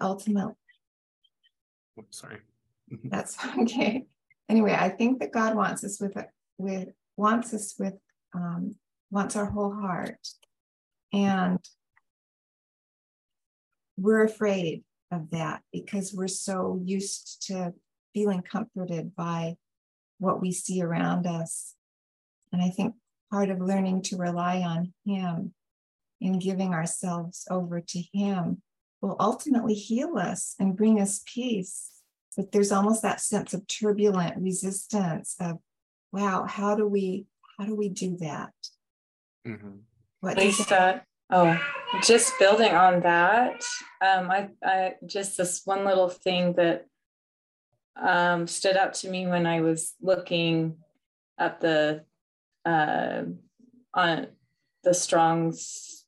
ultimately, Oh, Sorry. that's okay. Anyway, I think that God wants us with with wants us with um, wants our whole heart, and we're afraid of that because we're so used to feeling comforted by what we see around us. And I think part of learning to rely on Him and giving ourselves over to Him will ultimately heal us and bring us peace. But there's almost that sense of turbulent resistance of, wow, how do we how do we do that? hmm What does that- Lisa, oh, just building on that, um, I, I just this one little thing that um, stood out to me when I was looking at the uh, on the Strong's,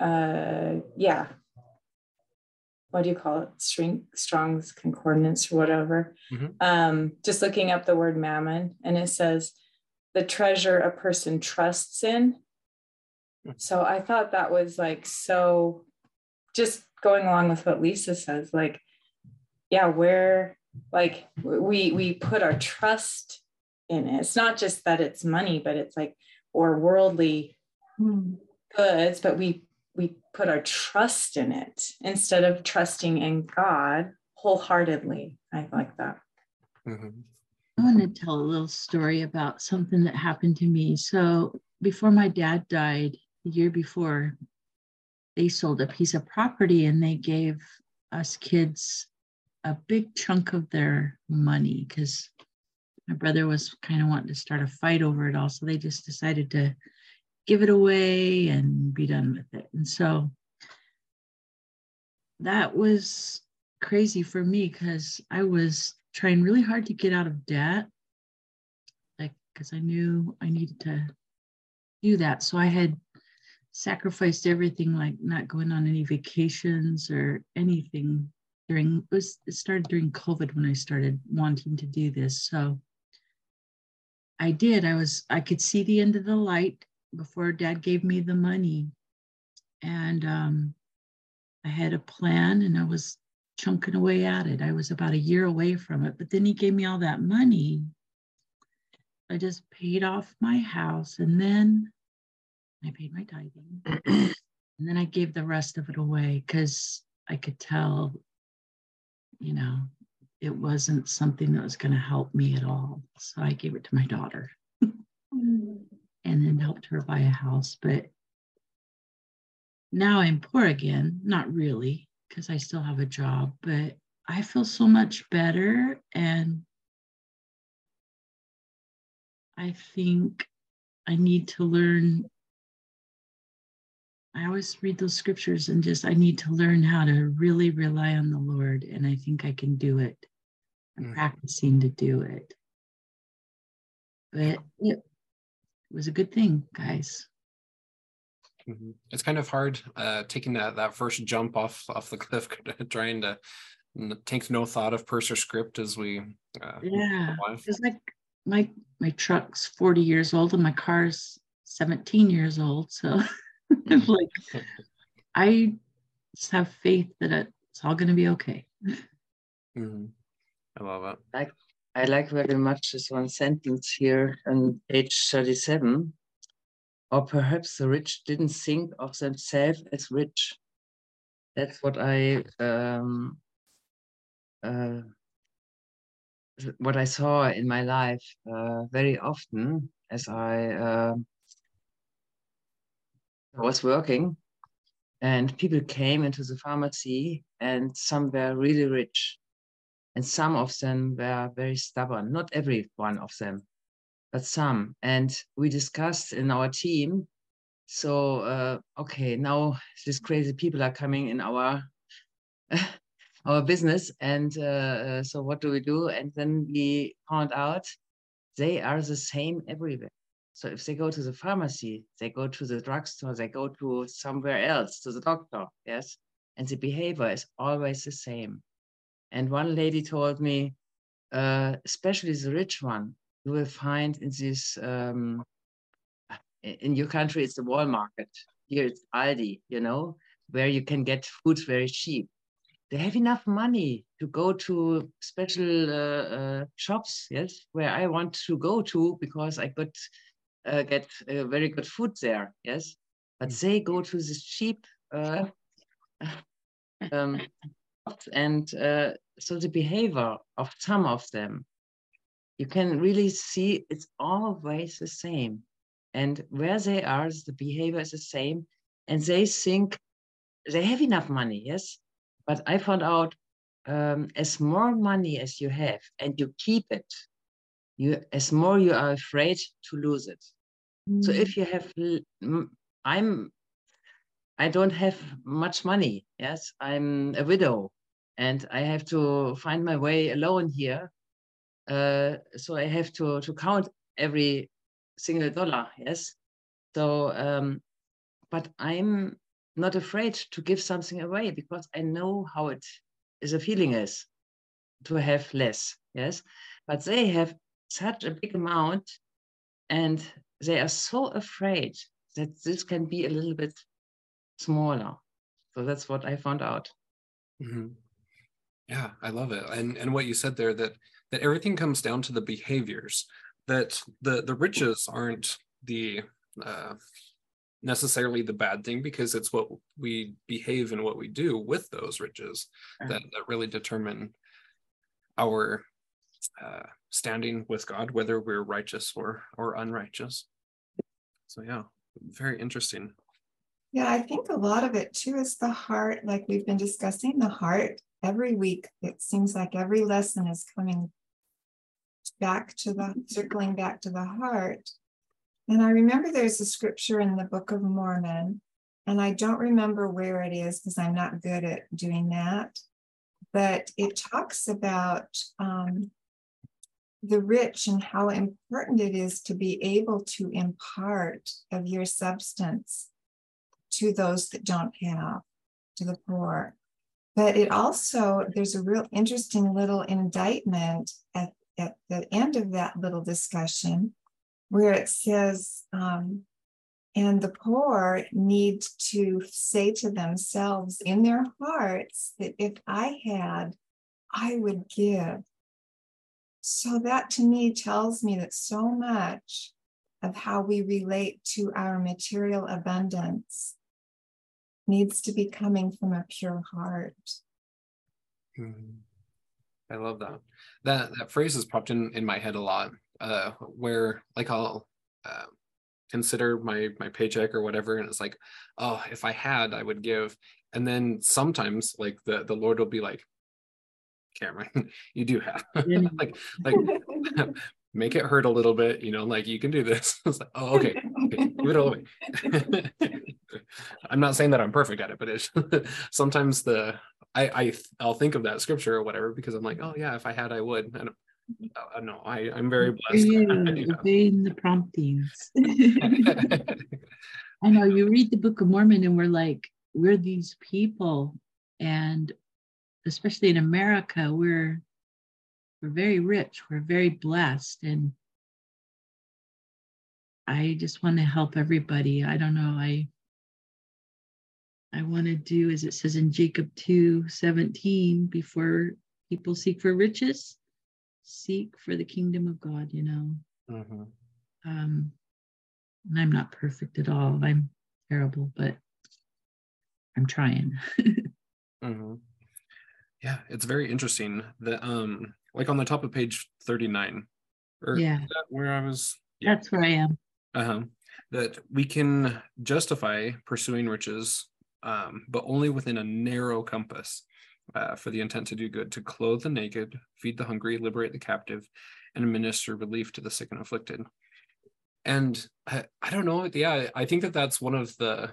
uh, yeah, what do you call it? String Strong's concordance or whatever. Mhm. Um, just looking up the word mammon, and it says the treasure a person trusts in. So I thought that was like so just going along with what Lisa says, like, yeah, where like we we put our trust in it. It's not just that it's money, but it's like or worldly Hmm. goods, but we we put our trust in it instead of trusting in God wholeheartedly. I like that. hmm I want to tell a little story about something that happened to me. So, before my dad died, the year before, they sold a piece of property and they gave us kids a big chunk of their money because my brother was kind of wanting to start a fight over it all. So, they just decided to give it away and be done with it. And so, that was crazy for me because I was trying really hard to get out of debt, like because I knew I needed to do that. So I had sacrificed everything, like not going on any vacations or anything during it was it started during COVID when I started wanting to do this. So I did. I was I could see the end of the light before dad gave me the money. And um I had a plan and I was chunking away at it. I was about a year away from it, but then he gave me all that money. I just paid off my house and then I paid my tithing. and then I gave the rest of it away because I could tell, you know, it wasn't something that was going to help me at all. So I gave it to my daughter then helped her buy a house. But now I'm poor again. Not really, because I still have a job, but I feel so much better. And I think I need to learn. I always read those scriptures and just I need to learn how to really rely on the Lord. And I think I can do it. I'm Mm. practicing to do it. But it was a good thing, guys. Mhm. It's kind of hard uh, taking that that first jump off off the cliff, trying to n- take no thought of purse or script as we. Uh, Yeah. It's like my my truck's 40 years old and my car's 17 years old. So it's like I just have faith that it's all gonna be okay. Mhm. I love it. I like very much this one sentence here on page 37. Or perhaps the rich didn't think of themselves as rich. That's what I um, uh, what I saw in my life uh, very often as I um was working, and people came into the pharmacy, and some were really rich, and some of them were very stubborn. Not every one of them, but some. And we discussed in our team. So uh, okay, now these crazy people are coming in our our business, and uh, uh, so what do we do? And then we found out they are the same everywhere. So if they go to the pharmacy, they go to the drugstore, they go to somewhere else, to the doctor, yes, and the behavior is always the same. And one lady told me, uh, especially the rich one, you will find in this um, in your country it's the Walmart. Here it's Aldi, you know, where you can get food very cheap. they have enough money to go to special uh, uh, shops, yes, where I want to go to because I could uh, get very good food there, yes. But mm. they go to this cheap uh, um, and uh, so the behavior of some of them, you can really see it's always the same. And where they are, the behavior is the same. And they think they have enough money, yes. But I found out um, as more money as you have and you keep it, you as more you are afraid to lose it. Mm. So if you have, I'm, I don't have much money. Yes, I'm a widow, and I have to find my way alone here. Uh, so I have to to count every single dollar. Yes, so um, but I'm not afraid to give something away because I know how it is a feeling is to have less. Yes, but they have such a big amount, and they are so afraid that this can be a little bit smaller. So that's what I found out. Mm-hmm. Yeah, I love it. And and what you said there that that everything comes down to the behaviors. That the the riches aren't the uh, necessarily the bad thing because it's what we behave and what we do with those riches that, that really determine our uh, standing with God, whether we're righteous or or unrighteous. So yeah, very interesting. Yeah, I think a lot of it too is the heart, like we've been discussing the heart every week. It seems like every lesson is coming back to the circling back to the heart. And I remember there's a scripture in the Book of Mormon, and I don't remember where it is because I'm not good at doing that. But it talks about um, the rich and how important it is to be able to impart of your substance to those that don't have, to the poor. But it also, there's a real interesting little indictment at, at the end of that little discussion where it says, um, and the poor need to say to themselves in their hearts that if I had, I would give. So that to me tells me that so much of how we relate to our material abundance needs to be coming from a pure heart. Mm-hmm. I love that. That that phrase has popped in in my head a lot. Uh, where like I'll uh, consider my my paycheck or whatever, and it's like, oh, if I had, I would give. And then sometimes like the the Lord will be like, Cameron, you do have like like make it hurt a little bit, you know, like you can do this. it's like, oh, okay, okay, give it all away. I'm not saying that I'm perfect at it, but it's sometimes the I, I I'll think of that scripture or whatever because I'm like, oh yeah, if I had, I would. And uh, no, I I'm very blessed. obeying the promptings. I know you read the Book of Mormon and we're like, we're these people, and especially in America, we're we're very rich, we're very blessed, and I just want to help everybody. I don't know. I I want to do as it says in Jacob 2 17, before people seek for riches, seek for the kingdom of God, you know. Mm-hmm. Um, and I'm not perfect at all. I'm terrible, but I'm trying. mm-hmm. Yeah, it's very interesting that um like on the top of page 39 or yeah. where i was? Yeah. that's where i am. Uh-huh. That we can justify pursuing riches um, but only within a narrow compass uh, for the intent to do good to clothe the naked feed the hungry liberate the captive and administer relief to the sick and afflicted. And I, I don't know yeah i think that that's one of the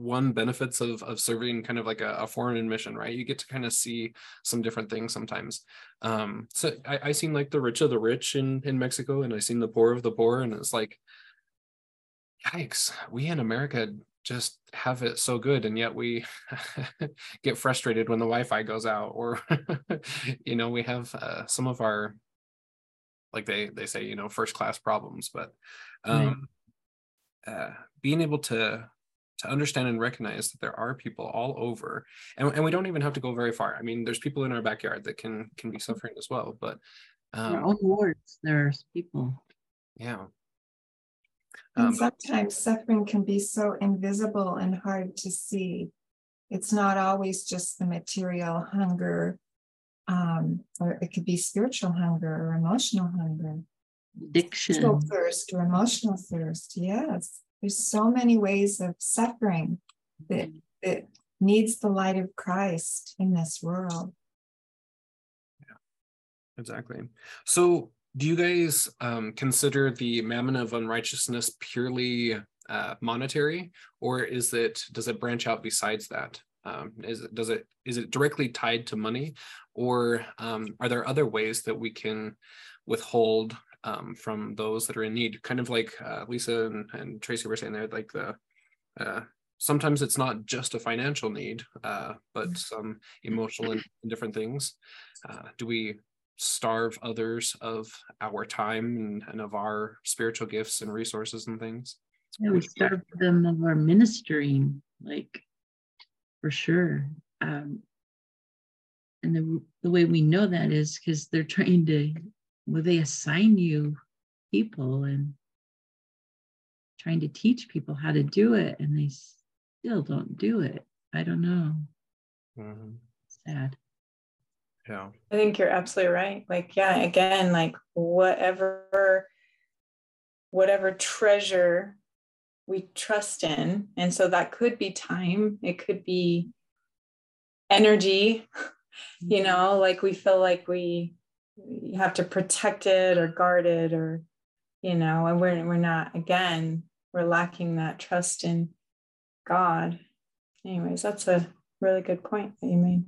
one benefits of of serving kind of like a, a, foreign mission right? You get to kind of see some different things sometimes. Um so i i seen like the rich of the rich in in mexico and i seen the poor of the poor and it's like yikes we in america just have it so good and yet we get frustrated when the wi-fi goes out or you know we have uh, some of our like they they say you know first class problems but um uh being able to to understand and recognize that there are people all over and, and we don't even have to go very far. I mean there's people in our backyard that can can be suffering as well but um, our own wards. There's people. Yeah. And um, sometimes suffering can be so invisible and hard to see. It's not always just the material hunger um, or it could be spiritual hunger or emotional hunger. Addiction. thirst or emotional thirst yes there's so many ways of suffering that, that needs the light of Christ in this world. Yeah, exactly. So, do you guys um, consider the mammon of unrighteousness purely uh, monetary, or is it does it branch out besides that? Um, is it does it is it directly tied to money, or um, are there other ways that we can withhold um, from those that are in need. Kind of like uh, Lisa and, and, Tracy were saying there, like the uh, sometimes it's not just a financial need, uh, but mm. some emotional and, and different things. Uh, do we starve others of our time and, and, of our spiritual gifts and resources and things? Yeah, we starve them of our ministering, like for sure. Um, and the, the way we know that is because they're trying to will they assign you people and trying to teach people how to do it and they still don't do it. I don't know. Mm-hmm. sad. Yeah. I think you're absolutely right. Like yeah again like whatever whatever treasure we trust in and so that could be time it could be energy you mm-hmm. know like we feel like we you have to protect it or guard it or you know and we're we're not again we're lacking that trust in god. Anyways that's a really good point that you made.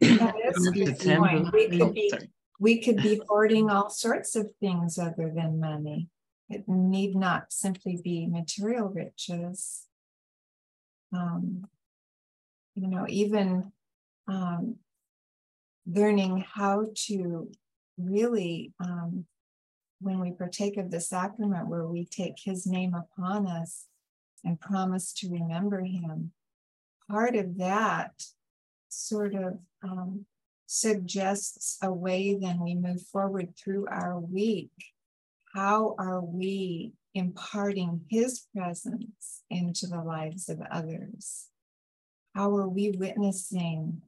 That is a good point. we could be we could be hoarding all sorts of things other than money. It need not simply be material riches. Um, you know even um, learning how to really, um, when we partake of the sacrament where we take his name upon us and promise to remember him, part of that sort of um, suggests a way then we move forward through our week. How are we imparting his presence into the lives of others? How are we witnessing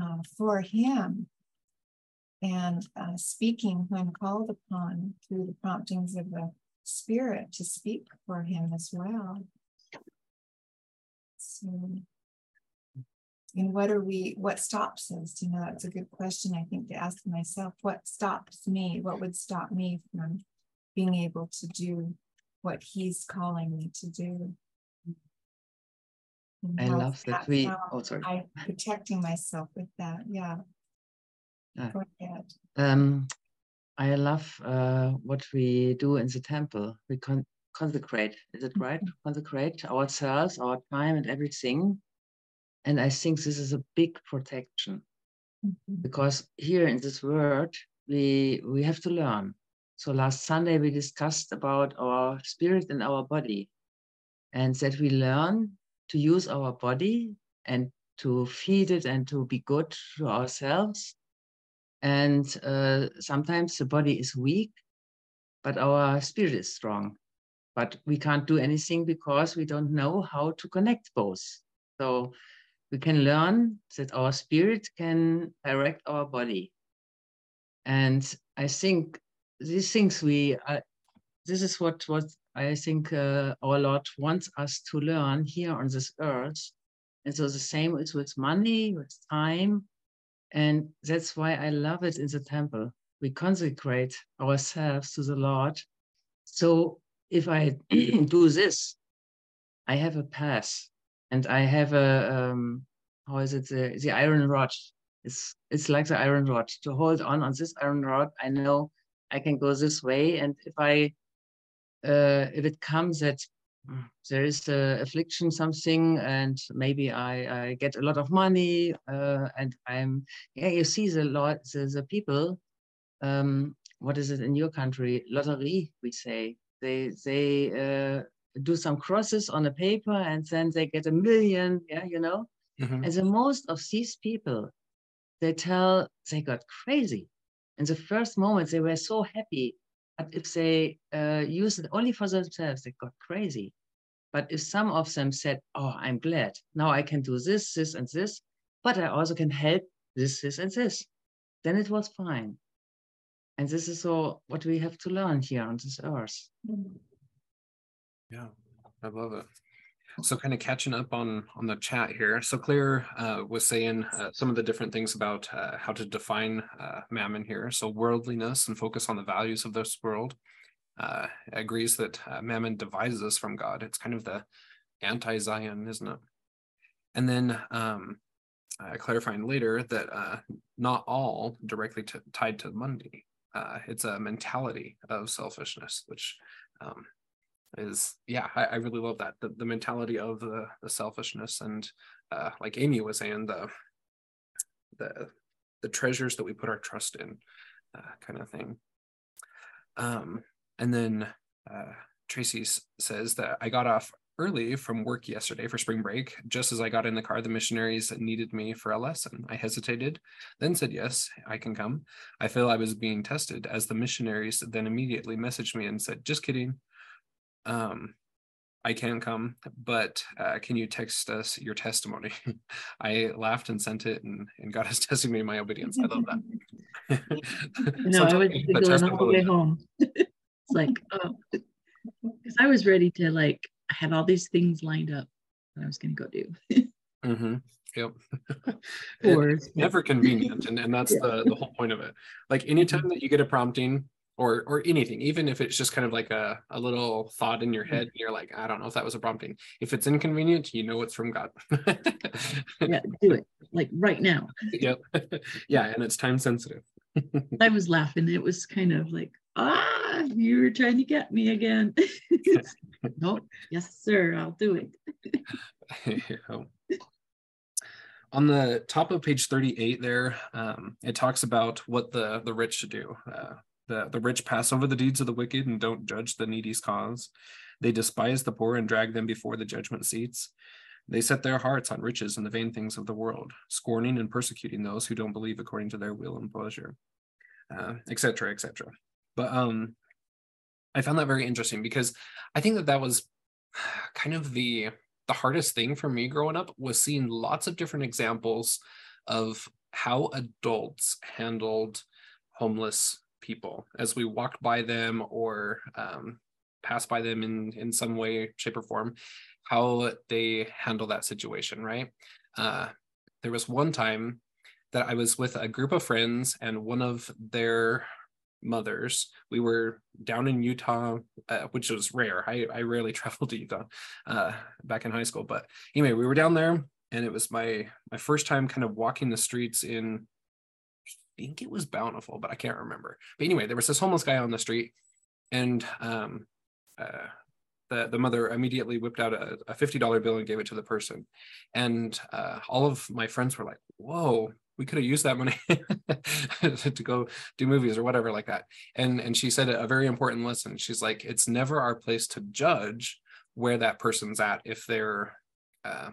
uh, for him and uh, speaking when called upon through the promptings of the Spirit to speak for him as well. So, and what are we, what stops us? You know, that's a good question, I think, to ask myself. What stops me? What would stop me from being able to do what he's calling me to do? And I love that we, oh, sorry. I protecting myself with that. Yeah. Ahead. Um, I love uh, what we do in the temple. We con- consecrate, is it right? Mm-hmm. Consecrate ourselves, our time, and everything. And I think this is a big protection mm-hmm. because here in this world, we we have to learn. So last Sunday we discussed about our spirit and our body, and that we learn to use our body and to feed it and to be good to ourselves and uh, sometimes the body is weak, but our spirit is strong. But we can't do anything because we don't know how to connect both. So we can learn that our spirit can direct our body. And I think these things we, uh, this is what, what I think uh, our Lord wants us to learn here on this earth. And so the same is with money, with time, and that's why I love it in the temple. We consecrate ourselves to the Lord. So if I do this, I have a path and I have a, um, how is it, the, the iron rod. It's, it's like the iron rod. To hold on on this iron rod, I know I can go this way. And if I, uh, if it comes that there is a affliction something and maybe I, I get a lot of money uh, and I'm yeah you see the lot the, the people um, what is it in your country lottery we say they they uh, do some crosses on a paper and then they get a million, yeah, you know. Mhm. And the most of these people, they tell they got crazy. In the first moment, they were so happy. But if they uh, use it only for themselves, they got crazy. But if some of them said, Oh, I'm glad, now I can do this, this, and this, but I also can help this, this, and this, then it was fine. And this is all what we have to learn here on this earth. Yeah, I love it. So kind of catching up on on the chat here. So Claire uh, was saying uh, some of the different things about uh, how to define uh, mammon here. So worldliness and focus on the values of this world. Uh, agrees that uh, mammon divides us from God. It's kind of the anti-Zion, isn't it? And then um, clarifying later that not all directly tied to money. It's a mentality of selfishness, which um, is yeah I, I really love that the, the mentality of the the selfishness and uh like amy was saying the the the treasures that we put our trust in uh, kind of thing. Um and then uh tracy says that i got off early from work yesterday for spring break just as i got in the car the missionaries needed me for a lesson. I hesitated then said yes i can come. I feel i was being tested as the missionaries then immediately messaged me and said just kidding um I can come, but uh, can you text us your testimony? I laughed and sent it, and, and God is testing me in my obedience. I love that. No, I was giggling all the way home. It's like, oh, because I was ready to like, I had all these things lined up that I was gonna go do. mm-hmm. Yep. Or it's never convenient, and, and that's Yeah. the, the whole point of it. Like anytime that you get a prompting or or anything, even if it's just kind of like a, a little thought in your head, and you're like, I don't know if that was a prompting. If it's inconvenient, you know it's from God. yeah, do it like right now. Yep. Yeah, and it's time sensitive. I was laughing. It was kind of like, ah, you were trying to get me again. no, yes, sir, I'll do it. Yeah. On the top of page 38 there, um, it talks about what the, the rich should do. Uh, the, the rich pass over the deeds of the wicked and don't judge the needy's cause. They despise the poor and drag them before the judgment seats. They set their hearts on riches and the vain things of the world, scorning and persecuting those who don't believe according to their will and pleasure, uh, etc. et. But um, I found that very interesting because I think that that was kind of the the hardest thing for me growing up was seeing lots of different examples of how adults handled homeless people as we walk by them or um, passed by them in in some way shape or form how they handle that situation right uh, there was one time that i was with a group of friends and one of their mothers we were down in utah uh, which was rare I, I rarely traveled to utah uh, back in high school. But anyway, we were down there, and it was my my first time kind of walking the streets in. I think it was Bountiful, but I can't remember. But anyway, there was this homeless guy on the street, and um, uh, the the mother immediately whipped out a, a fifty dollar bill and gave it to the person, and uh, all of my friends were like, "Whoa." We could have used that money to go do movies or whatever like that. And and she said a very important lesson. She's like, it's never our place to judge where that person's at if they're uh,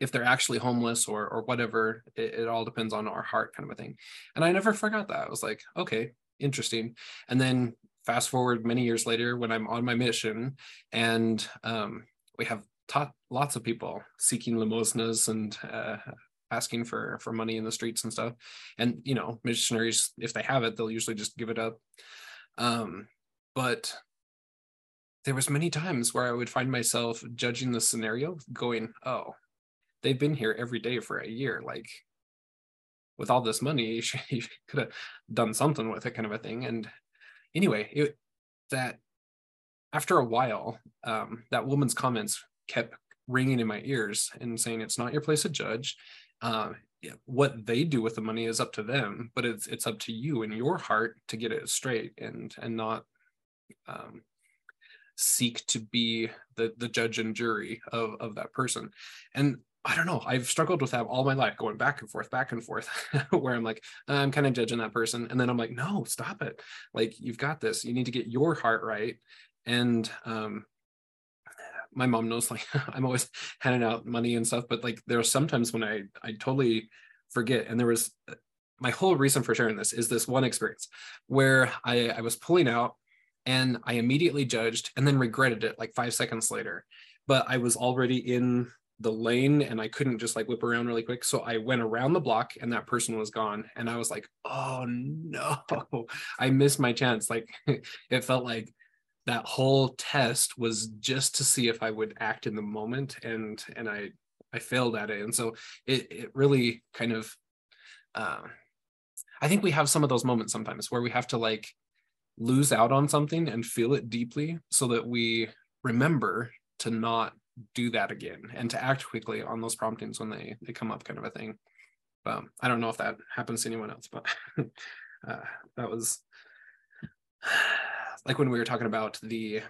if they're actually homeless or or whatever it, it all depends on our heart kind of a thing. And i never forgot that. I was like okay interesting. And then fast forward many years later when i'm on my mission and um, we have taught lots of people seeking limosnas and uh, asking for for money in the streets and stuff. And you know missionaries if they have it they'll usually just give it up. Um, but there was many times where I would find myself judging the scenario, going, "Oh, they've been here every day for a year. Like, with all this money, you, should, you could have done something with it, kind of a thing." And anyway, it that after a while, um, that woman's comments kept ringing in my ears and saying, "It's not your place to judge. Uh, what they do with the money is up to them, but it's it's up to you in your heart to get it straight and and not." Um, seek to be the the judge and jury of of that person and i don't know i've struggled with that all my life going back and forth back and forth where i'm like i'm kind of judging that person and then i'm like no stop it like you've got this you need to get your heart right and um my mom knows like I'm always handing out money and stuff, but like there are sometimes when I I totally forget. And there was my whole reason for sharing this is this one experience where I, I was pulling out and I immediately judged and then regretted it like five seconds later. But I was already in the lane and I couldn't just like whip around really quick. So I went around the block and that person was gone. And I was like, oh no, I missed my chance. Like it felt like that whole test was just to see if I would act in the moment and and I I failed at it. And so it it really kind of uh, I think we have some of those moments sometimes where we have to like lose out on something and feel it deeply so that we remember to not do that again and to act quickly on those promptings when they they come up kind of a thing. But i don't know if that happens to anyone else but uh, that was like when we were talking about the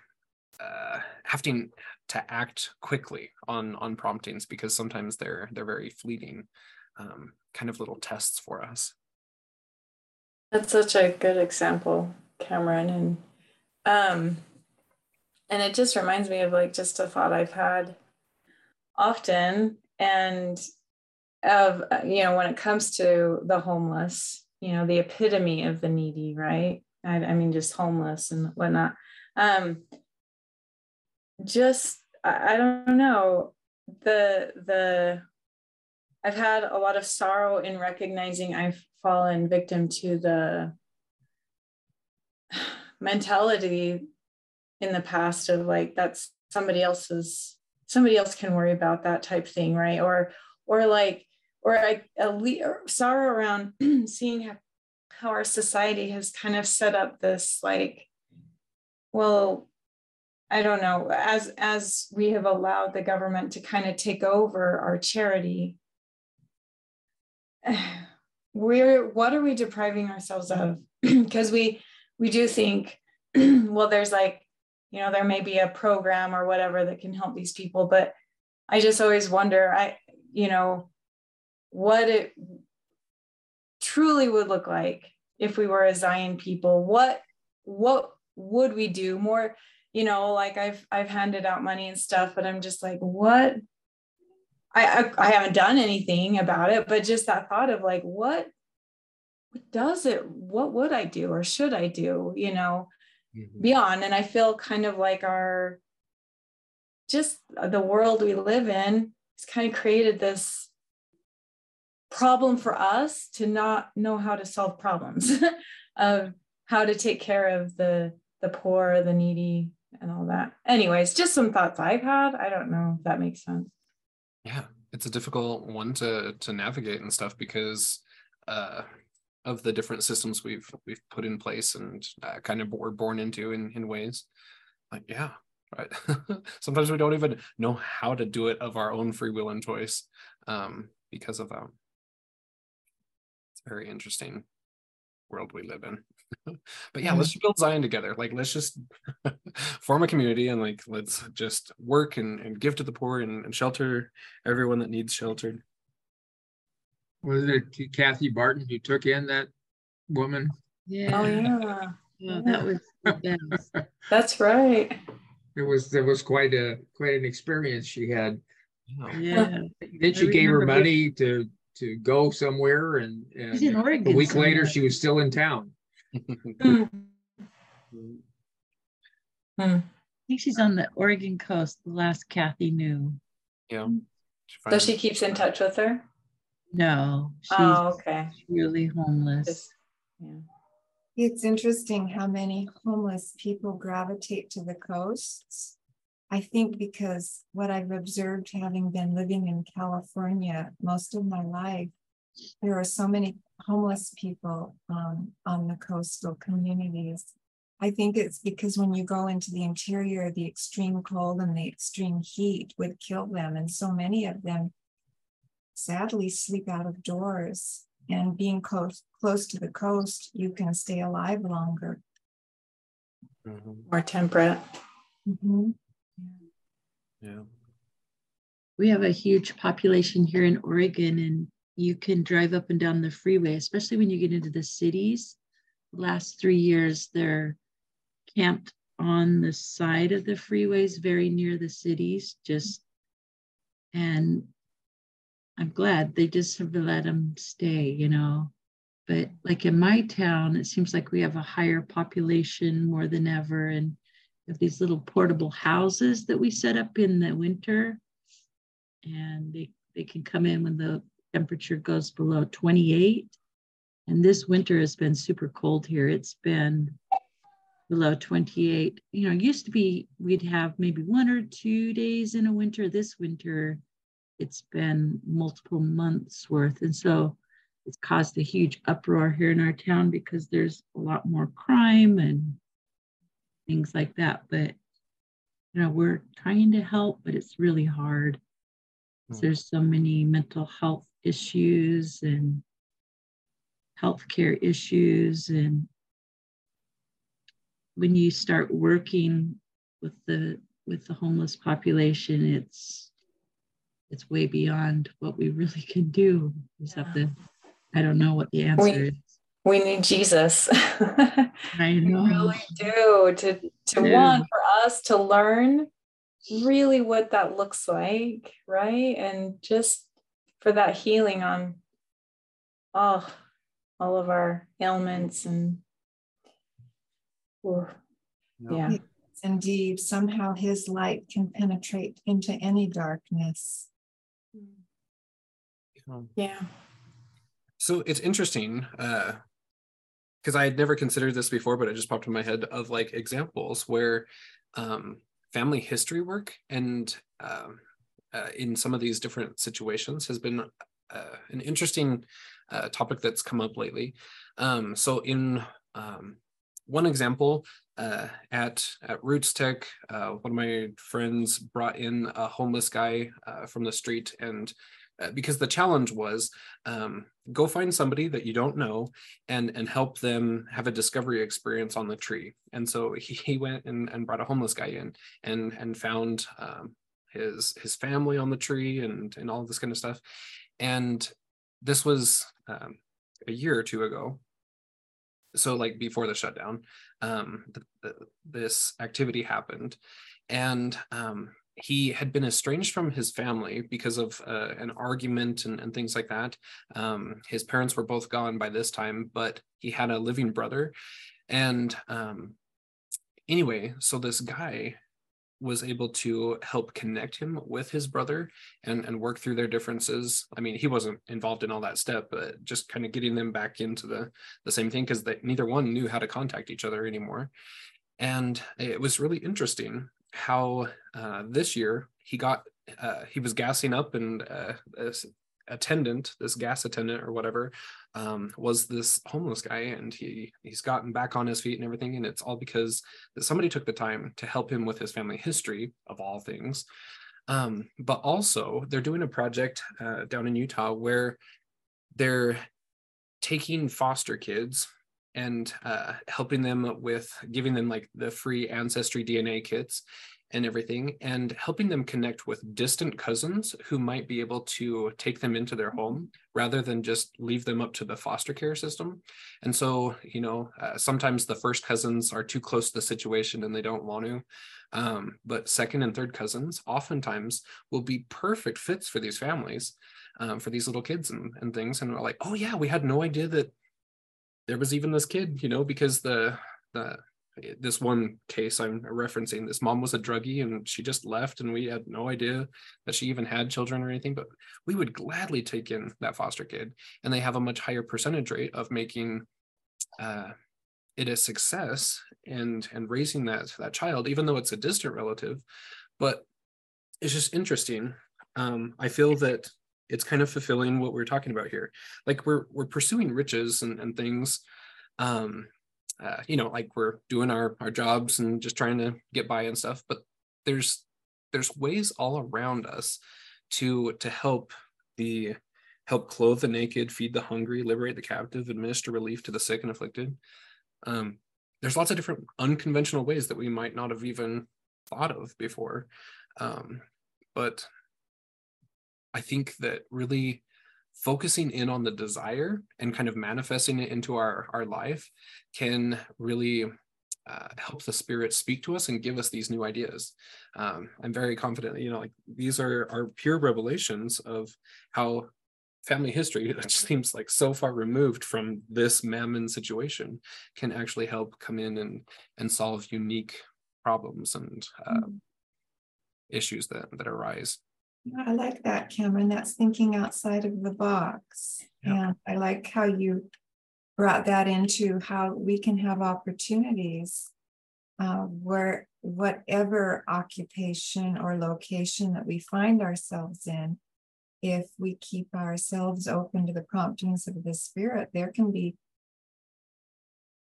uh, having to act quickly on on promptings because sometimes they're they're very fleeting um, kind of little tests for us. That's such a good example cameron and um and it just reminds me of like just a thought I've had often and of you know when it comes to the homeless you know the epitome of the needy right? I, I mean just homeless and whatnot. Um just I, I don't know. The the i've had a lot of sorrow in recognizing i've fallen victim to the mentality in the past of like that's somebody else's somebody else can worry about that type thing right? Or or like or I or sorrow around seeing how, how our society has kind of set up this like well i don't know as as we have allowed the government to kind of take over our charity we're what are we depriving ourselves of? Because we we do think well there's like you know there may be a program or whatever that can help these people but i just always wonder i you know what it truly would look like if we were a zion people. What what would we do more? You know like i've i've handed out money and stuff but i'm just like what? I, I, I haven't done anything about it but just that thought of like what what does it what would i do or should i do you know mm-hmm. beyond. And i feel kind of like our just the world we live in has kind of created this problem for us to not know how to solve problems of how to take care of the the poor the needy and all that. Anyways just some thoughts i've had. I don't know if that makes sense. Yeah it's a difficult one to to navigate and stuff because uh of the different systems we've we've put in place and uh, kind of were born into in in ways. Like yeah right. Sometimes we don't even know how to do it of our own free will and choice um because of it's a very interesting world we live in. But yeah let's build zion together. Like let's just form a community and like let's just work and, and give to the poor and, and shelter everyone that needs sheltered was it Kathy Barton who took in that woman? Yeah. Oh yeah. yeah that was That's right. It was there was quite a quite an experience she had. Yeah. Then she gave her money to to go somewhere and, and a week somewhere. later she was still in town. hmm. I think she's on the Oregon coast, the last Kathy knew. Yeah. So she keeps in touch with her? No, she's oh, okay. really homeless. Just, yeah. It's interesting how many homeless people gravitate to the coasts. I think because what I've observed having been living in California most of my life, there are so many homeless people um, on the coastal communities. I think it's because when you go into the interior, the extreme cold and the extreme heat would kill them. And so many of them sadly sleep out of doors. And being close, close to the coast, you can stay alive longer. Mm-hmm. More temperate. Mm-hmm. Yeah. We have a huge population here in Oregon, and you can drive up and down the freeway, especially when you get into the cities. The last three years, they're camped on the side of the freeways, very near the cities, just and I'm glad they just have let them stay, you know. But like in my town, it seems like we have a higher population more than ever, and have these little portable houses that we set up in the winter, and they they can come in when the temperature goes below 28. And this winter has been super cold here. It's been below 28. You know, used to be we'd have maybe one or two days in a winter. This winter, it's been multiple months worth. And so it's caused a huge uproar here in our town because there's a lot more crime and things like that. But, you know, we're trying to help, but it's really hard. Mm. There's so many mental health issues and healthcare issues and when you start working with the with the homeless population it's it's way beyond what we really can do we just yeah. have to i don't know what the answer we, is we need jesus i know we really do to to yeah. want for us to learn really what that looks like right and just for that healing on oh all of our ailments and or yeah. Indeed, somehow his light can penetrate into any darkness. Yeah. So it's interesting uh because I had never considered this before, but it just popped in my head of like examples where um, family history work and um, uh, in some of these different situations has been uh, an interesting uh, topic that's come up lately. Um, so in um, one example uh, at at RootsTech, uh, one of my friends brought in a homeless guy uh, from the street, and uh, because the challenge was um, go find somebody that you don't know and and help them have a discovery experience on the tree. And so he, he went and, and brought a homeless guy in and and found um, his his family on the tree and and all this kind of stuff. And this was um, a year or two ago so like before the shutdown um, this activity happened and um, he had been estranged from his family because of uh, an argument and, and, things like that um, his parents were both gone by this time but he had a living brother and um, anyway so this guy was able to help connect him with his brother and, and work through their differences. I mean, he wasn't involved in all that step, but just kind of getting them back into the, the same thing because neither one knew how to contact each other anymore. And it was really interesting how uh, this year he got, uh, he was gassing up and uh, attendant, this gas attendant or whatever, um, was this homeless guy, and he he's gotten back on his feet and everything, and it's all because somebody took the time to help him with his family history of all things. Um, but also, they're doing a project uh, down in Utah where they're taking foster kids and uh, helping them with giving them like the free ancestry DNA kits and everything and helping them connect with distant cousins who might be able to take them into their home rather than just leave them up to the foster care system. And so you know uh, sometimes the first cousins are too close to the situation and they don't want to um, but second and third cousins oftentimes will be perfect fits for these families um, for these little kids and, and things and we're like oh yeah we had no idea that there was even this kid you know because the the this one case I'm referencing, this mom was a druggie and she just left, and we had no idea that she even had children or anything. But we would gladly take in that foster kid, and they have a much higher percentage rate of making uh, it a success and and raising that that child, even though it's a distant relative. But it's just interesting. Um, I feel that it's kind of fulfilling what we're talking about here. Like we're we're pursuing riches and, and things um, uh, you know like we're doing our our jobs and just trying to get by and stuff but there's there's ways all around us to to help the help clothe the naked feed the hungry liberate the captive administer relief to the sick and afflicted um, there's lots of different unconventional ways that we might not have even thought of before um, but i think that really focusing in on the desire and kind of manifesting it into our our life can really uh, help the spirit speak to us and give us these new ideas um, i'm very confident you know like these are are pure revelations of how family history that seems like so far removed from this mammon situation can actually help come in and and solve unique problems and uh, mm-hmm. issues that that arise I like that, Cameron. That's thinking outside of the box. Yeah. And I like how you brought that into how we can have opportunities uh, where whatever occupation or location that we find ourselves in, if we keep ourselves open to the promptings of the Spirit, there can be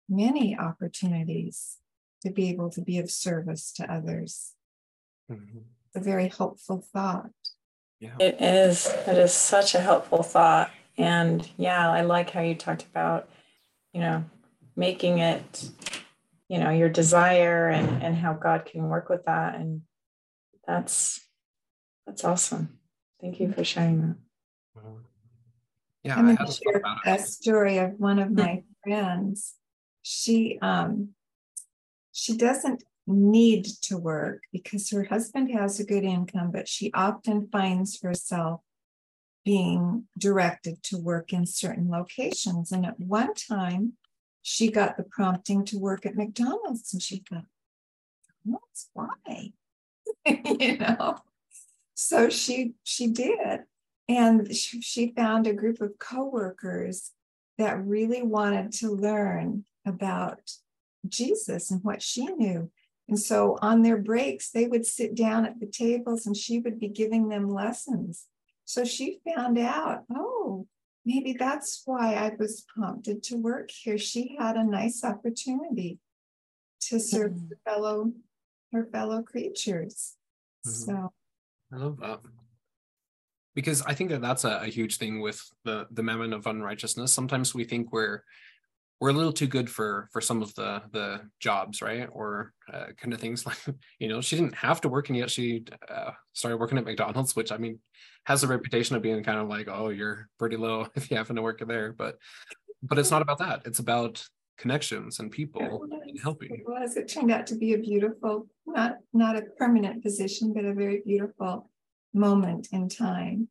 many opportunities to be able to be of service to others. Mm-hmm. It's a very helpful thought. Yeah. It is. It is such a helpful thought. And yeah, I like how you talked about, you know, making it, you know, your desire and and how God can work with that. And that's that's awesome. Thank you for sharing that. Yeah, I'm going to share a story of one of my friends. She um she doesn't need to work because her husband has a good income, but she often finds herself being directed to work in certain locations. And at one time, she got the prompting to work at McDonald's, and she thought, "That's why?" you know. So she she did, and she, she found a group of coworkers that really wanted to learn about Jesus and what she knew. And so on their breaks, they would sit down at the tables and she would be giving them lessons. So she found out, oh, maybe that's why I was prompted to work here. She had a nice opportunity to serve mm-hmm. fellow her fellow creatures. Mm-hmm. So I love that because I think that that's a, a, huge thing with the the mammon of unrighteousness. Sometimes we think we're we're a little too good for for some of the the jobs right? Or uh, kind of things like you know she didn't have to work and yet she uh, started working at mcdonald's which i mean has a reputation of being kind of like oh you're pretty low if you happen to work there but but it's not about that. It's about connections and people and helping it was. It turned out to be a beautiful not not a permanent position but a very beautiful moment in time.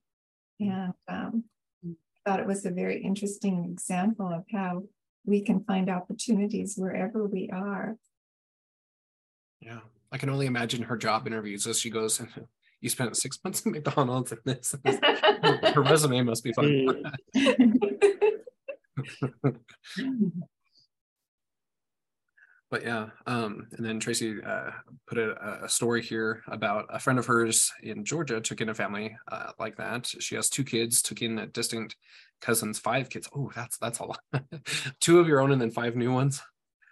And um, I thought it was a very interesting example of how we can find opportunities wherever we are. Yeah, I can only imagine her job interviews as she goes. You spent six months at McDonald's and this. this. her resume must be fun. but yeah, um, and then Tracy uh, put a, a, story here about a friend of hers in Georgia took in a family uh, like that. She has two kids, took in a distinct cousins, five kids. Oh, that's that's a lot. Two of your own and then five new ones.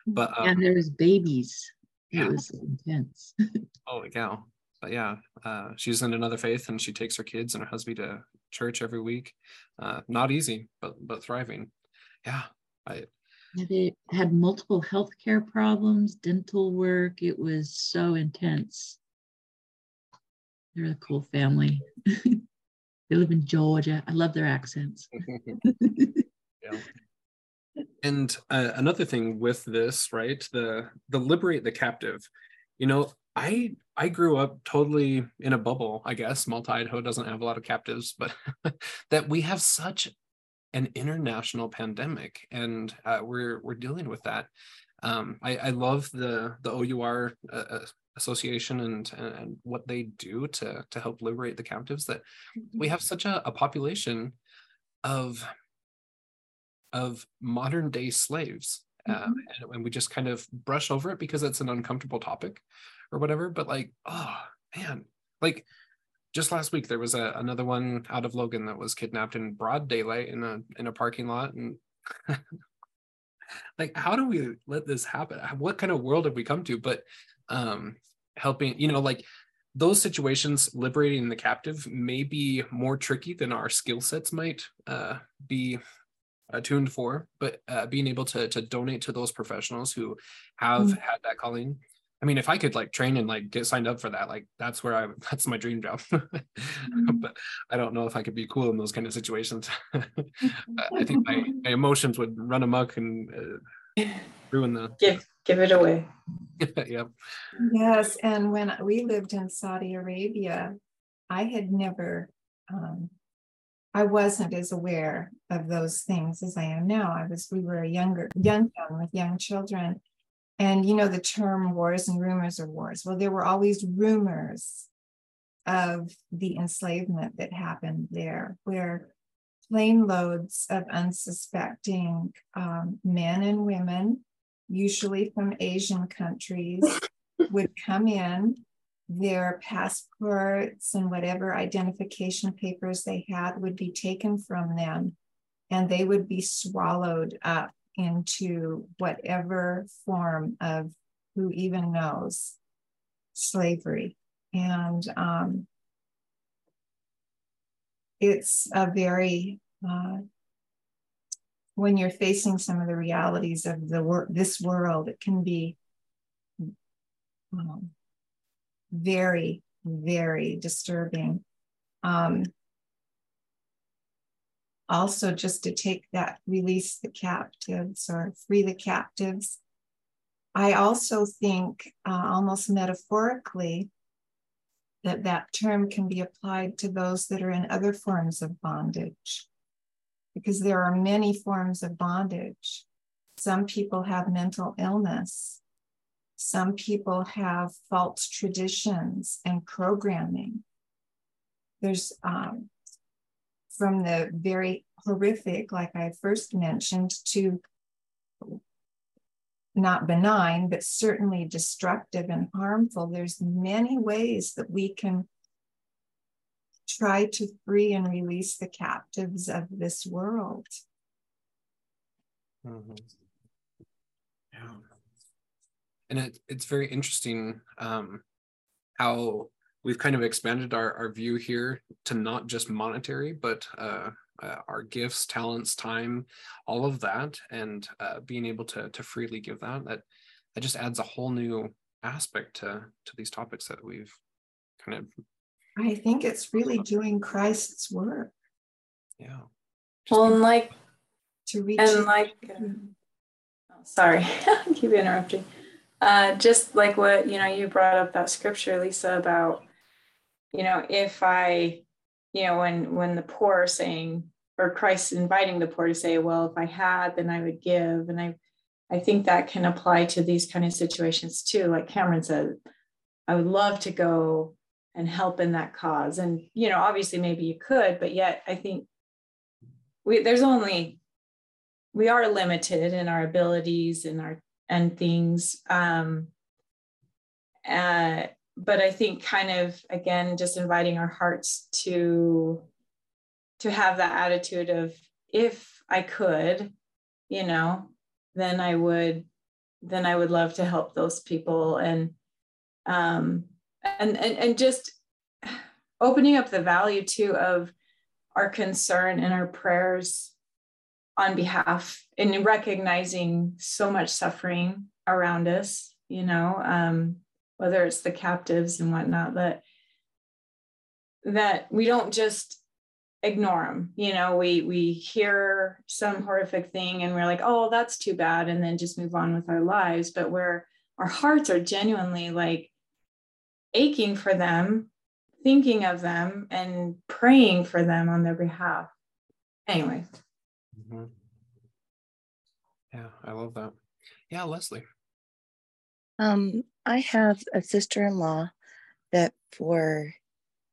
But um, and there's babies. It was intense. Holy cow. But yeah, uh, she's in another faith and she takes her kids and her husband to church every week. Uh, not easy, but but thriving. Yeah. I they had multiple healthcare problems, dental work. It was so intense. They're a cool family. They live in Georgia. I love their accents. yeah. And uh, another thing with this, right? The the liberate the captive. You know, I I grew up totally in a bubble. I guess Malta, Idaho doesn't have a lot of captives, but that we have such an international pandemic, and uh, we're we're dealing with that. Um, I, I love the the OUR uh, uh association and, and what they do to to help liberate the captives that we have such a, a population of of modern day slaves uh, mm-hmm. and, and we just kind of brush over it because it's an uncomfortable topic or whatever but like oh man. Like just last week there was a, another one out of logan that was kidnapped in broad daylight in a in a parking lot and like how do we let this happen? What kind of world have we come to? But um, helping, you know, like those situations, liberating the captive may be more tricky than our skill sets might uh, be attuned for, but uh, being able to to donate to those professionals who have mm-hmm. had that calling. I mean, if I could like train and like get signed up for that, like that's where I that's my dream job. mm-hmm. But I don't know if I could be cool in those kind of situations. I think my, my emotions would run amok and uh, ruin the give give it away. yep. Yes. And when we lived in Saudi Arabia, I had never, um, I wasn't as aware of those things as I am now. I was, we were a younger, young town with young children. And you know, the term wars and rumors of wars. Well, there were always rumors of the enslavement that happened there, where plane loads of unsuspecting um, men and women, usually from Asian countries, would come in. Their passports and whatever identification papers they had would be taken from them, and they would be swallowed up into whatever form of who even knows slavery. And um, it's a very uh, when you're facing some of the realities of the wor- this world, it can be um, very, very disturbing. Um, also, just to take that, release the captives or free the captives. I also think, uh, almost metaphorically, that that term can be applied to those that are in other forms of bondage because there are many forms of bondage some people have mental illness some people have false traditions and programming there's um, from the very horrific like i first mentioned to not benign, but certainly destructive and harmful. There's many ways that we can try to free and release the captives of this world. Mm-hmm. Yeah. And it, it's very interesting um, how we've kind of expanded our, our view here to not just monetary, but uh, uh, our gifts, talents, time, all of that, and uh, being able to to freely give that that that just adds a whole new aspect to to these topics that we've kind of. I think it's really doing Christ's work. Yeah. Just well, and like to reach and like. Uh, oh, sorry, keep interrupting. Uh, just like what you know, you brought up that scripture, Lisa, about you know, if I, you know, when when the poor are saying, or Christ inviting the poor to say, well, if I had, then I would give. And I, I think that can apply to these kind of situations too. Like Cameron said, I would love to go and help in that cause. And, you know, obviously maybe you could, but yet I think we, there's only, we are limited in our abilities and our, and things. Um, uh, but I think kind of, again, just inviting our hearts to to have that attitude of if I could, you know, then I would then I would love to help those people and um and and, and just opening up the value too of our concern and our prayers on behalf and recognizing so much suffering around us, you know, um, whether it's the captives and whatnot, that that we don't just ignore them you know we we hear some horrific thing and we're like oh that's too bad and then just move on with our lives. But where our hearts are genuinely like aching for them thinking of them and praying for them on their behalf anyway mm-hmm. yeah i love that yeah leslie um i have a sister-in-law that for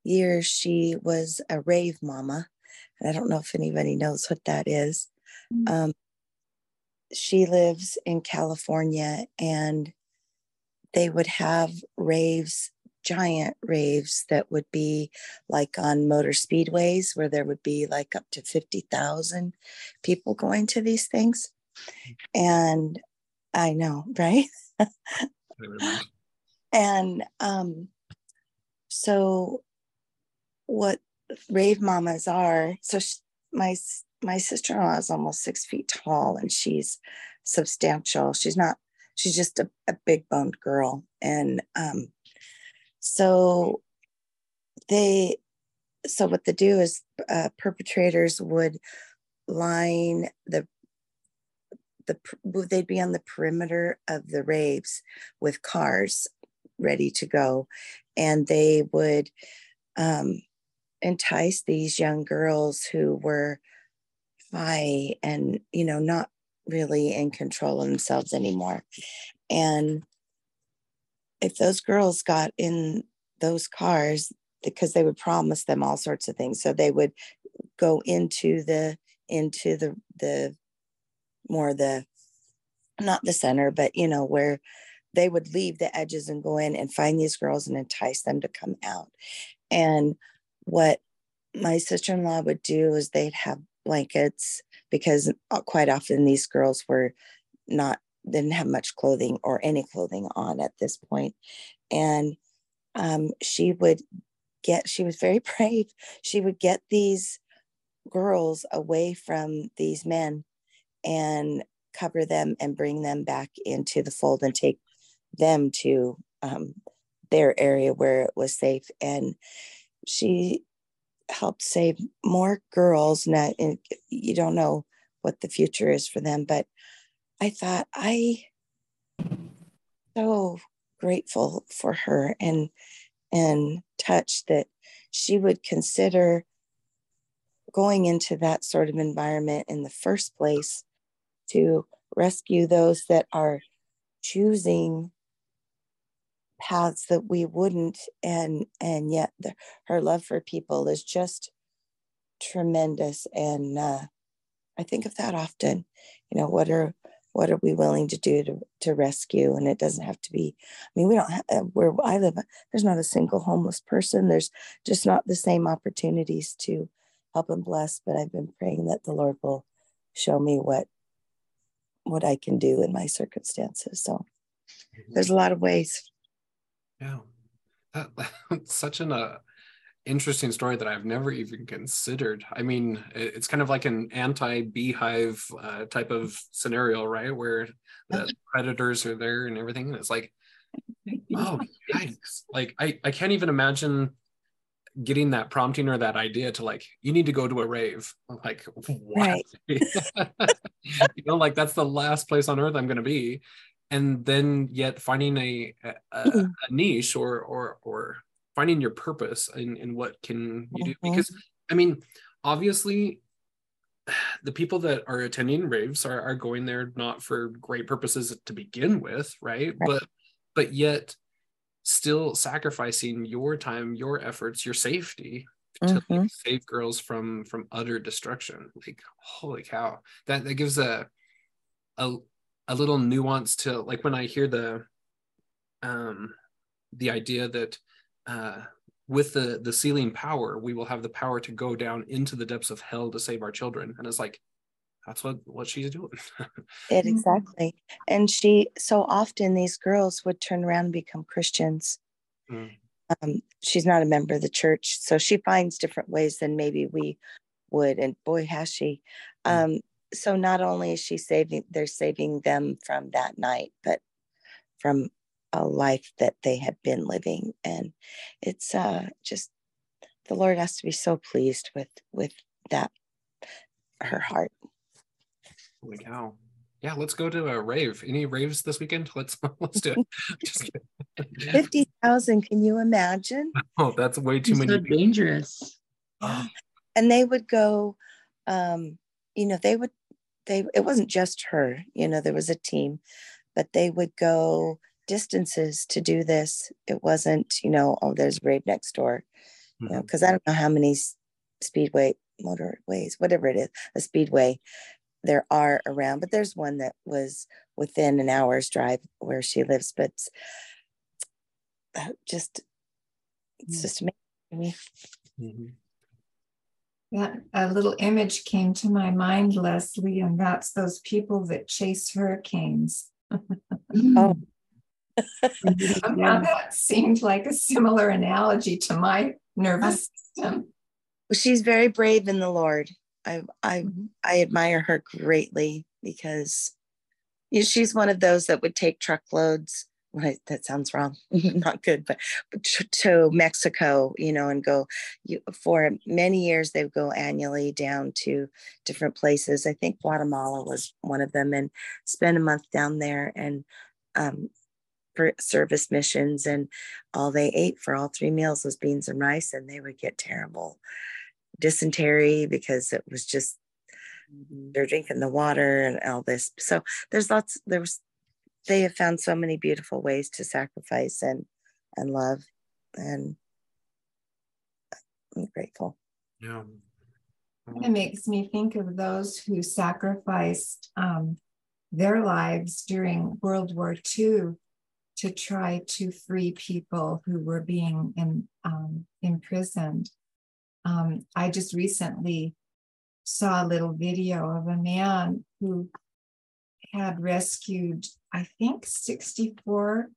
years she was a rave mama. I don't know if anybody knows what that is. Mm-hmm. Um, she lives in California and they would have raves, giant raves that would be like on motor speedways where there would be like up to 50,000 people going to these things. And I know, right? and um, so what rave mamas are. So she, my my sister in law is almost six feet tall, and she's substantial. She's not. She's just a, a big boned girl, and um, so they. So what they do is uh, perpetrators would line the the they'd be on the perimeter of the raves with cars ready to go and they would um, entice these young girls who were high and you know not really in control of themselves anymore and if those girls got in those cars because they would promise them all sorts of things. So they would go into the into the the more the not the center but you know where they would leave the edges and go in and find these girls and entice them to come out. And what my sister-in-law would do is they'd have blankets because uh, quite often these girls were not didn't have much clothing or any clothing on at this point. And um, she would get she was very brave. She would get these girls away from these men and cover them and bring them back into the fold and take them to um, their area where it was safe. And she helped save more girls. Now you don't know what the future is for them but i thought i so grateful for her and and touched that she would consider going into that sort of environment in the first place to rescue those that are choosing paths that we wouldn't. And and yet the, her love for people is just tremendous. And uh, i think of that often you know what are what are we willing to do to, to rescue? And it doesn't have to be i mean we don't have uh, where i live there's not a single homeless person. There's just not the same opportunities to help and bless but i've been praying that the lord will show me what what i can do in my circumstances. So mm-hmm. there's a lot of ways. Yeah, that, that's such an uh, interesting story that I've never even considered. I mean, it's kind of like an anti-beehive uh, type of scenario, right? Where the predators are there and everything. And It's like, oh, yikes! Like I, I can't even imagine getting that prompting or that idea to like you need to go to a rave like what right. you know like that's the last place on earth i'm going to be and then yet finding a, a, a niche or or or finding your purpose and in what can you do mm-hmm. because i mean obviously the people that are attending raves are, are going there not for great purposes to begin with right? right but but yet still sacrificing your time your efforts your safety to mm-hmm. like, save girls from from utter destruction like holy cow that that gives a a a little nuance to like when I hear the um the idea that uh with the the sealing power we will have the power to go down into the depths of hell to save our children. And it's like that's what what she's doing. It exactly. And she so often these girls would turn around and become christians. Mm. um, she's not a member of the church so she finds different ways than maybe we would and boy has she. Mm. um, so not only is she saving they're saving them from that night but from a life that they have been living and it's uh just the lord has to be so pleased with with that her heart. Holy cow. Yeah let's go to a rave. Any raves this weekend? Let's let's do it. 50,000 can you imagine? Oh that's way too it's many so dangerous. And they would go um you know they would they it wasn't just her you know there was a team but they would go distances to do this it wasn't you know oh there's a rave next door you know because mm-hmm. i don't know how many speedway motorways whatever it is a speedway there are around but there's one that was within an hour's drive where she lives but uh, just it's mm. just amazing mm-hmm. That a little image came to my mind, Leslie, and that's those people that chase hurricanes. oh. Somehow that seemed like a similar analogy to my nervous system. She's very brave in the Lord. I I I admire her greatly because she's one of those that would take truckloads right that sounds wrong not good but, to mexico you know and go you, for many years they would go annually down to different places i think guatemala was one of them and spend a month down there and um, service missions and all they ate for all three meals was beans and rice and they would get terrible dysentery because it was just mm-hmm. they're drinking the water and all this. So there's lots there was they have found so many beautiful ways to sacrifice and and love and i'm grateful. Yeah. It makes me think of those who sacrificed um, their lives during world war ii to try to free people who were being in, um, imprisoned um, i just recently saw a little video of a man who had rescued, I think, 64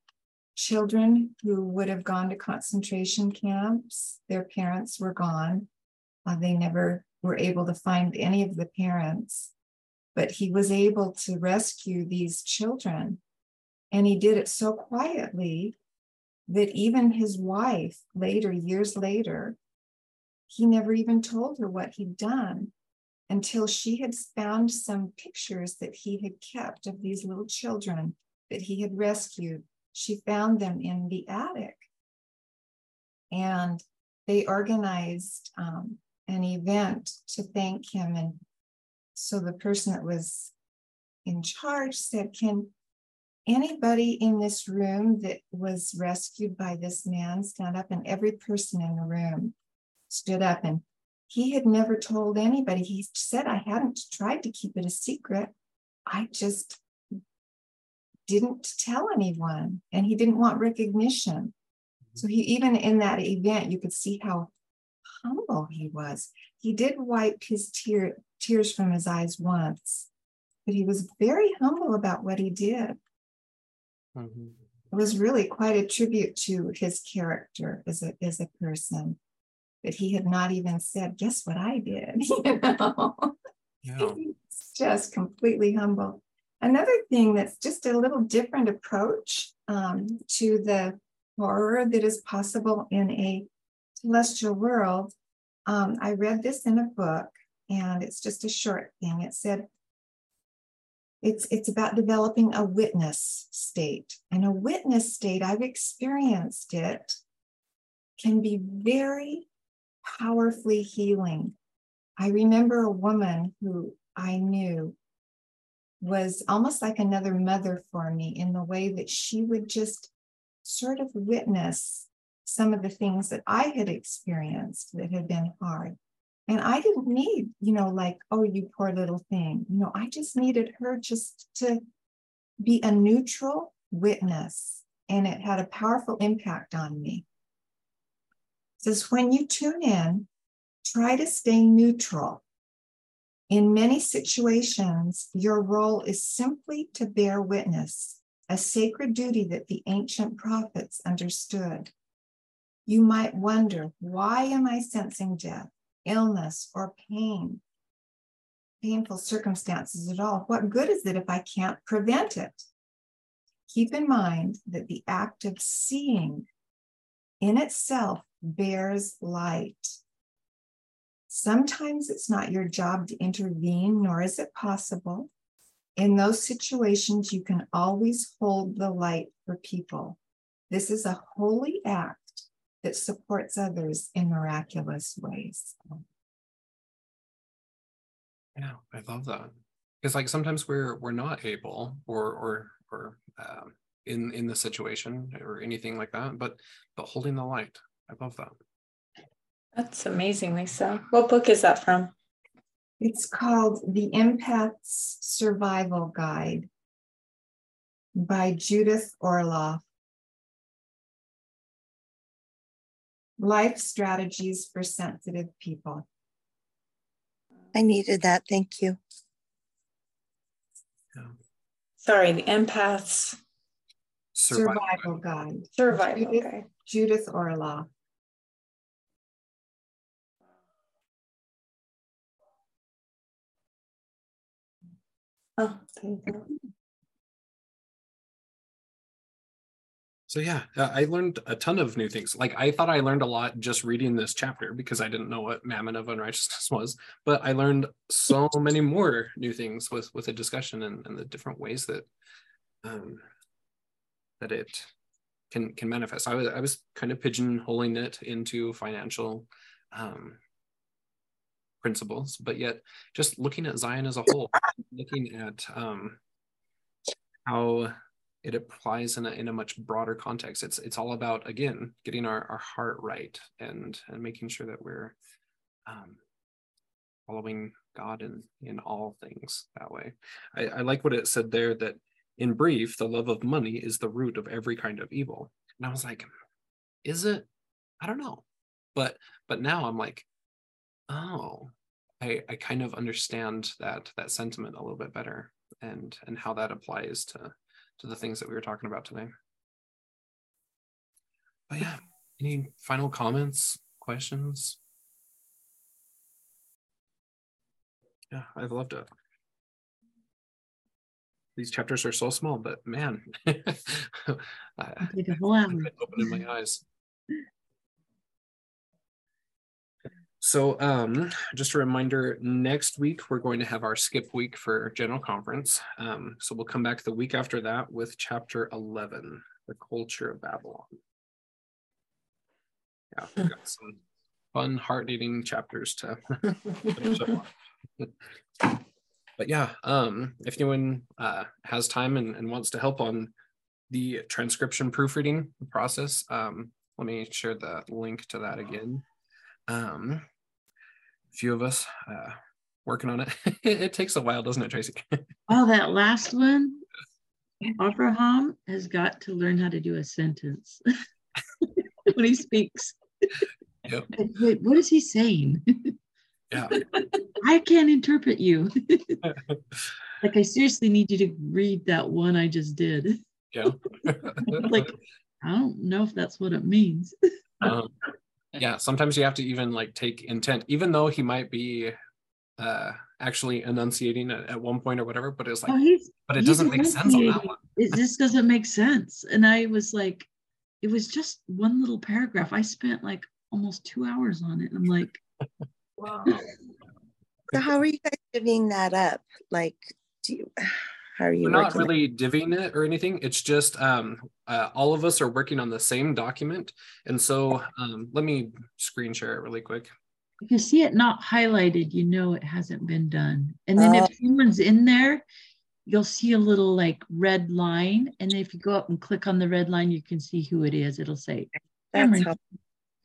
children who would have gone to concentration camps. Their parents were gone. Uh, they never were able to find any of the parents, but he was able to rescue these children. And he did it so quietly that even his wife, later, years later, he never even told her what he'd done until she had found some pictures that he had kept of these little children that he had rescued. She found them in the attic. And they organized um, an event to thank him. And so the person that was in charge said, Can anybody in this room that was rescued by this man stand up? And every person in the room stood up. And he had never told anybody. He said, I hadn't tried to keep it a secret. I just didn't tell anyone. And he didn't want recognition. So he, even in that event, you could see how humble he was. He did wipe his tear, tears from his eyes once, but he was very humble about what he did. Mm-hmm. It was really quite a tribute to his character as a, as a person that he had not even said, guess what I did? You know, yeah. he's just completely humble. Another thing that's just a little different approach um, to the horror that is possible in a telestial world. Um, I read this in a book, and it's just a short thing. It said, it's, it's about developing a witness state. And a witness state, I've experienced it, can be very powerfully healing. I remember a woman who I knew was almost like another mother for me in the way that she would just sort of witness some of the things that I had experienced that had been hard. And I didn't need, you know, like, oh, you poor little thing. You know, I just needed her just to be a neutral witness. And it had a powerful impact on me says when you tune in, try to stay neutral. In many situations, your role is simply to bear witness, a sacred duty that the ancient prophets understood. You might wonder, why am I sensing death, illness, or pain? Painful circumstances at all. What good is it if I can't prevent it? Keep in mind that the act of seeing in itself bears light. Sometimes it's not your job to intervene, nor is it possible. In those situations, you can always hold the light for people. This is a holy act that supports others in miraculous ways. Yeah, I love that. It's like sometimes we're we're not able or or or um, in in the situation or anything like that, but but holding the light, I love that. That's amazing, Lisa. What book is that from? It's called The Empath's Survival Guide by Judith Orloff. Life Strategies for Sensitive People. I needed that. Thank you. Sorry, the empaths. Survival, Survival Guide. Survival Judith, Guide. Judith Orloff. Oh, thank you. So yeah, uh, I learned a ton of new things. Like I thought I learned a lot just reading this chapter because I didn't know what mammon of unrighteousness was, but I learned so many more new things with with a discussion and, and the different ways that um, that it can can manifest. I was I was kind of pigeonholing it into financial um, principles, but yet just looking at Zion as a whole, looking at um, how it applies in a, in a much broader context. It's it's all about again getting our, our heart right and and making sure that we're um, following God in in all things that way. I, I like what it said there that in brief, the love of money is the root of every kind of evil. And I was like, is it? I don't know. But but now I'm like, oh, I I kind of understand that that sentiment a little bit better and and how that applies to to the things that we were talking about today. But yeah, any final comments, questions? Yeah, I've loved it. These chapters are so small, but man, I, I, opening my eyes. So um, just a reminder, next week we're going to have our skip week for general conference. Um, so we'll come back the week after that with chapter 11, the culture of Babylon. Yeah, we've got some fun, heart-eating chapters to But yeah, um, if anyone uh, has time and, and, wants to help on the transcription proofreading process, um, let me share the link to that again. Um, few of us uh, working on it. it takes a while, doesn't it, Tracy? oh, that last one, Abraham has got to learn how to do a sentence when he speaks. Yep. Wait, what is he saying? Yeah. I can't interpret you. like I seriously need you to read that one I just did. Yeah. like I don't know if that's what it means. Um, yeah sometimes you have to even like take intent even though he might be uh actually enunciating at, at one point or whatever but it's like oh, but it doesn't make sense on that one. It just doesn't make sense. And i was like it was just one little paragraph. I spent like almost two hours on it i'm like wow. So how are you guys giving that up? Like do you how are you We're not really it? divvying it or anything. It's just um, uh, all of us are working on the same document. And so um, let me screen share it really quick. If you see it not highlighted, you know it hasn't been done. And then uh, if someone's in there, you'll see a little like red line. And if you go up and click on the red line, you can see who it is. It'll say Cameron,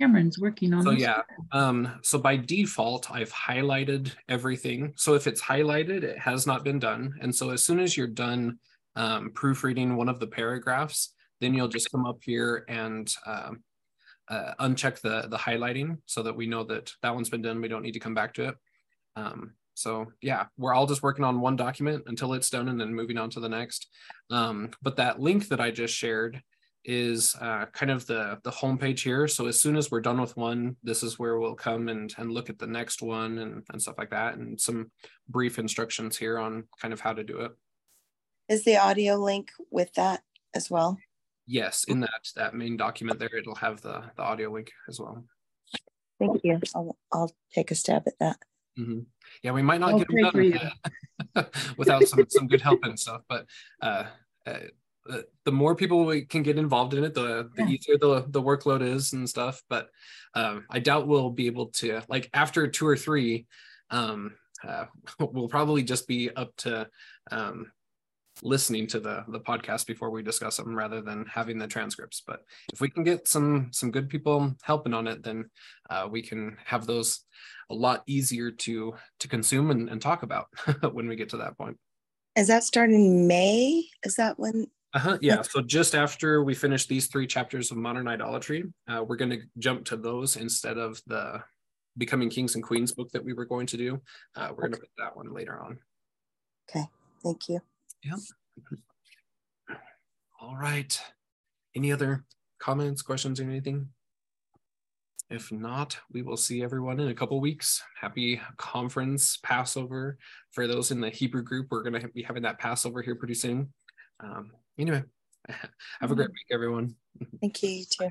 Cameron's working on so yeah um so by default I've highlighted everything. So if it's highlighted it has not been done. And so as soon as you're done um, proofreading one of the paragraphs then you'll just come up here and um, uh, uncheck the the highlighting so that we know that that one's been done. We don't need to come back to it. Um, so yeah we're all just working on one document until it's done and then moving on to the next. Um, but that link that I just shared is uh, kind of the the homepage here. So as soon as we're done with one, this is where we'll come and, and look at the next one and, and stuff like that, and some brief instructions here on kind of how to do it. Is the audio link with that as well? Yes, in that that main document there, it'll have the the audio link as well. Thank you. I'll I'll take a stab at that. Mm-hmm. Yeah, we might not I'll get it done without some some good help and stuff, but uh, uh the more people we can get involved in it, the the yeah. easier the the workload is and stuff. But um, I doubt we'll be able to like after two or three, um, uh, we'll probably just be up to um, listening to the the podcast before we discuss them rather than having the transcripts. But if we can get some some good people helping on it, then uh, we can have those a lot easier to to consume and, and talk about when we get to that point. Is that starting May? Is that when uh-huh, yeah. So just after we finish these three chapters of modern idolatry, uh, we're going to jump to those instead of the becoming kings and queens book that we were going to do. Uh, we're going to put that one later on. Okay. Thank you. Yep. All right. Any other comments, questions, or anything? If not, we will see everyone in a couple weeks. Happy conference Passover. For those in the Hebrew group, we're going to be having that Passover here pretty soon. Um, anyway, Have a great mm-hmm. week, everyone. Thank you, you too.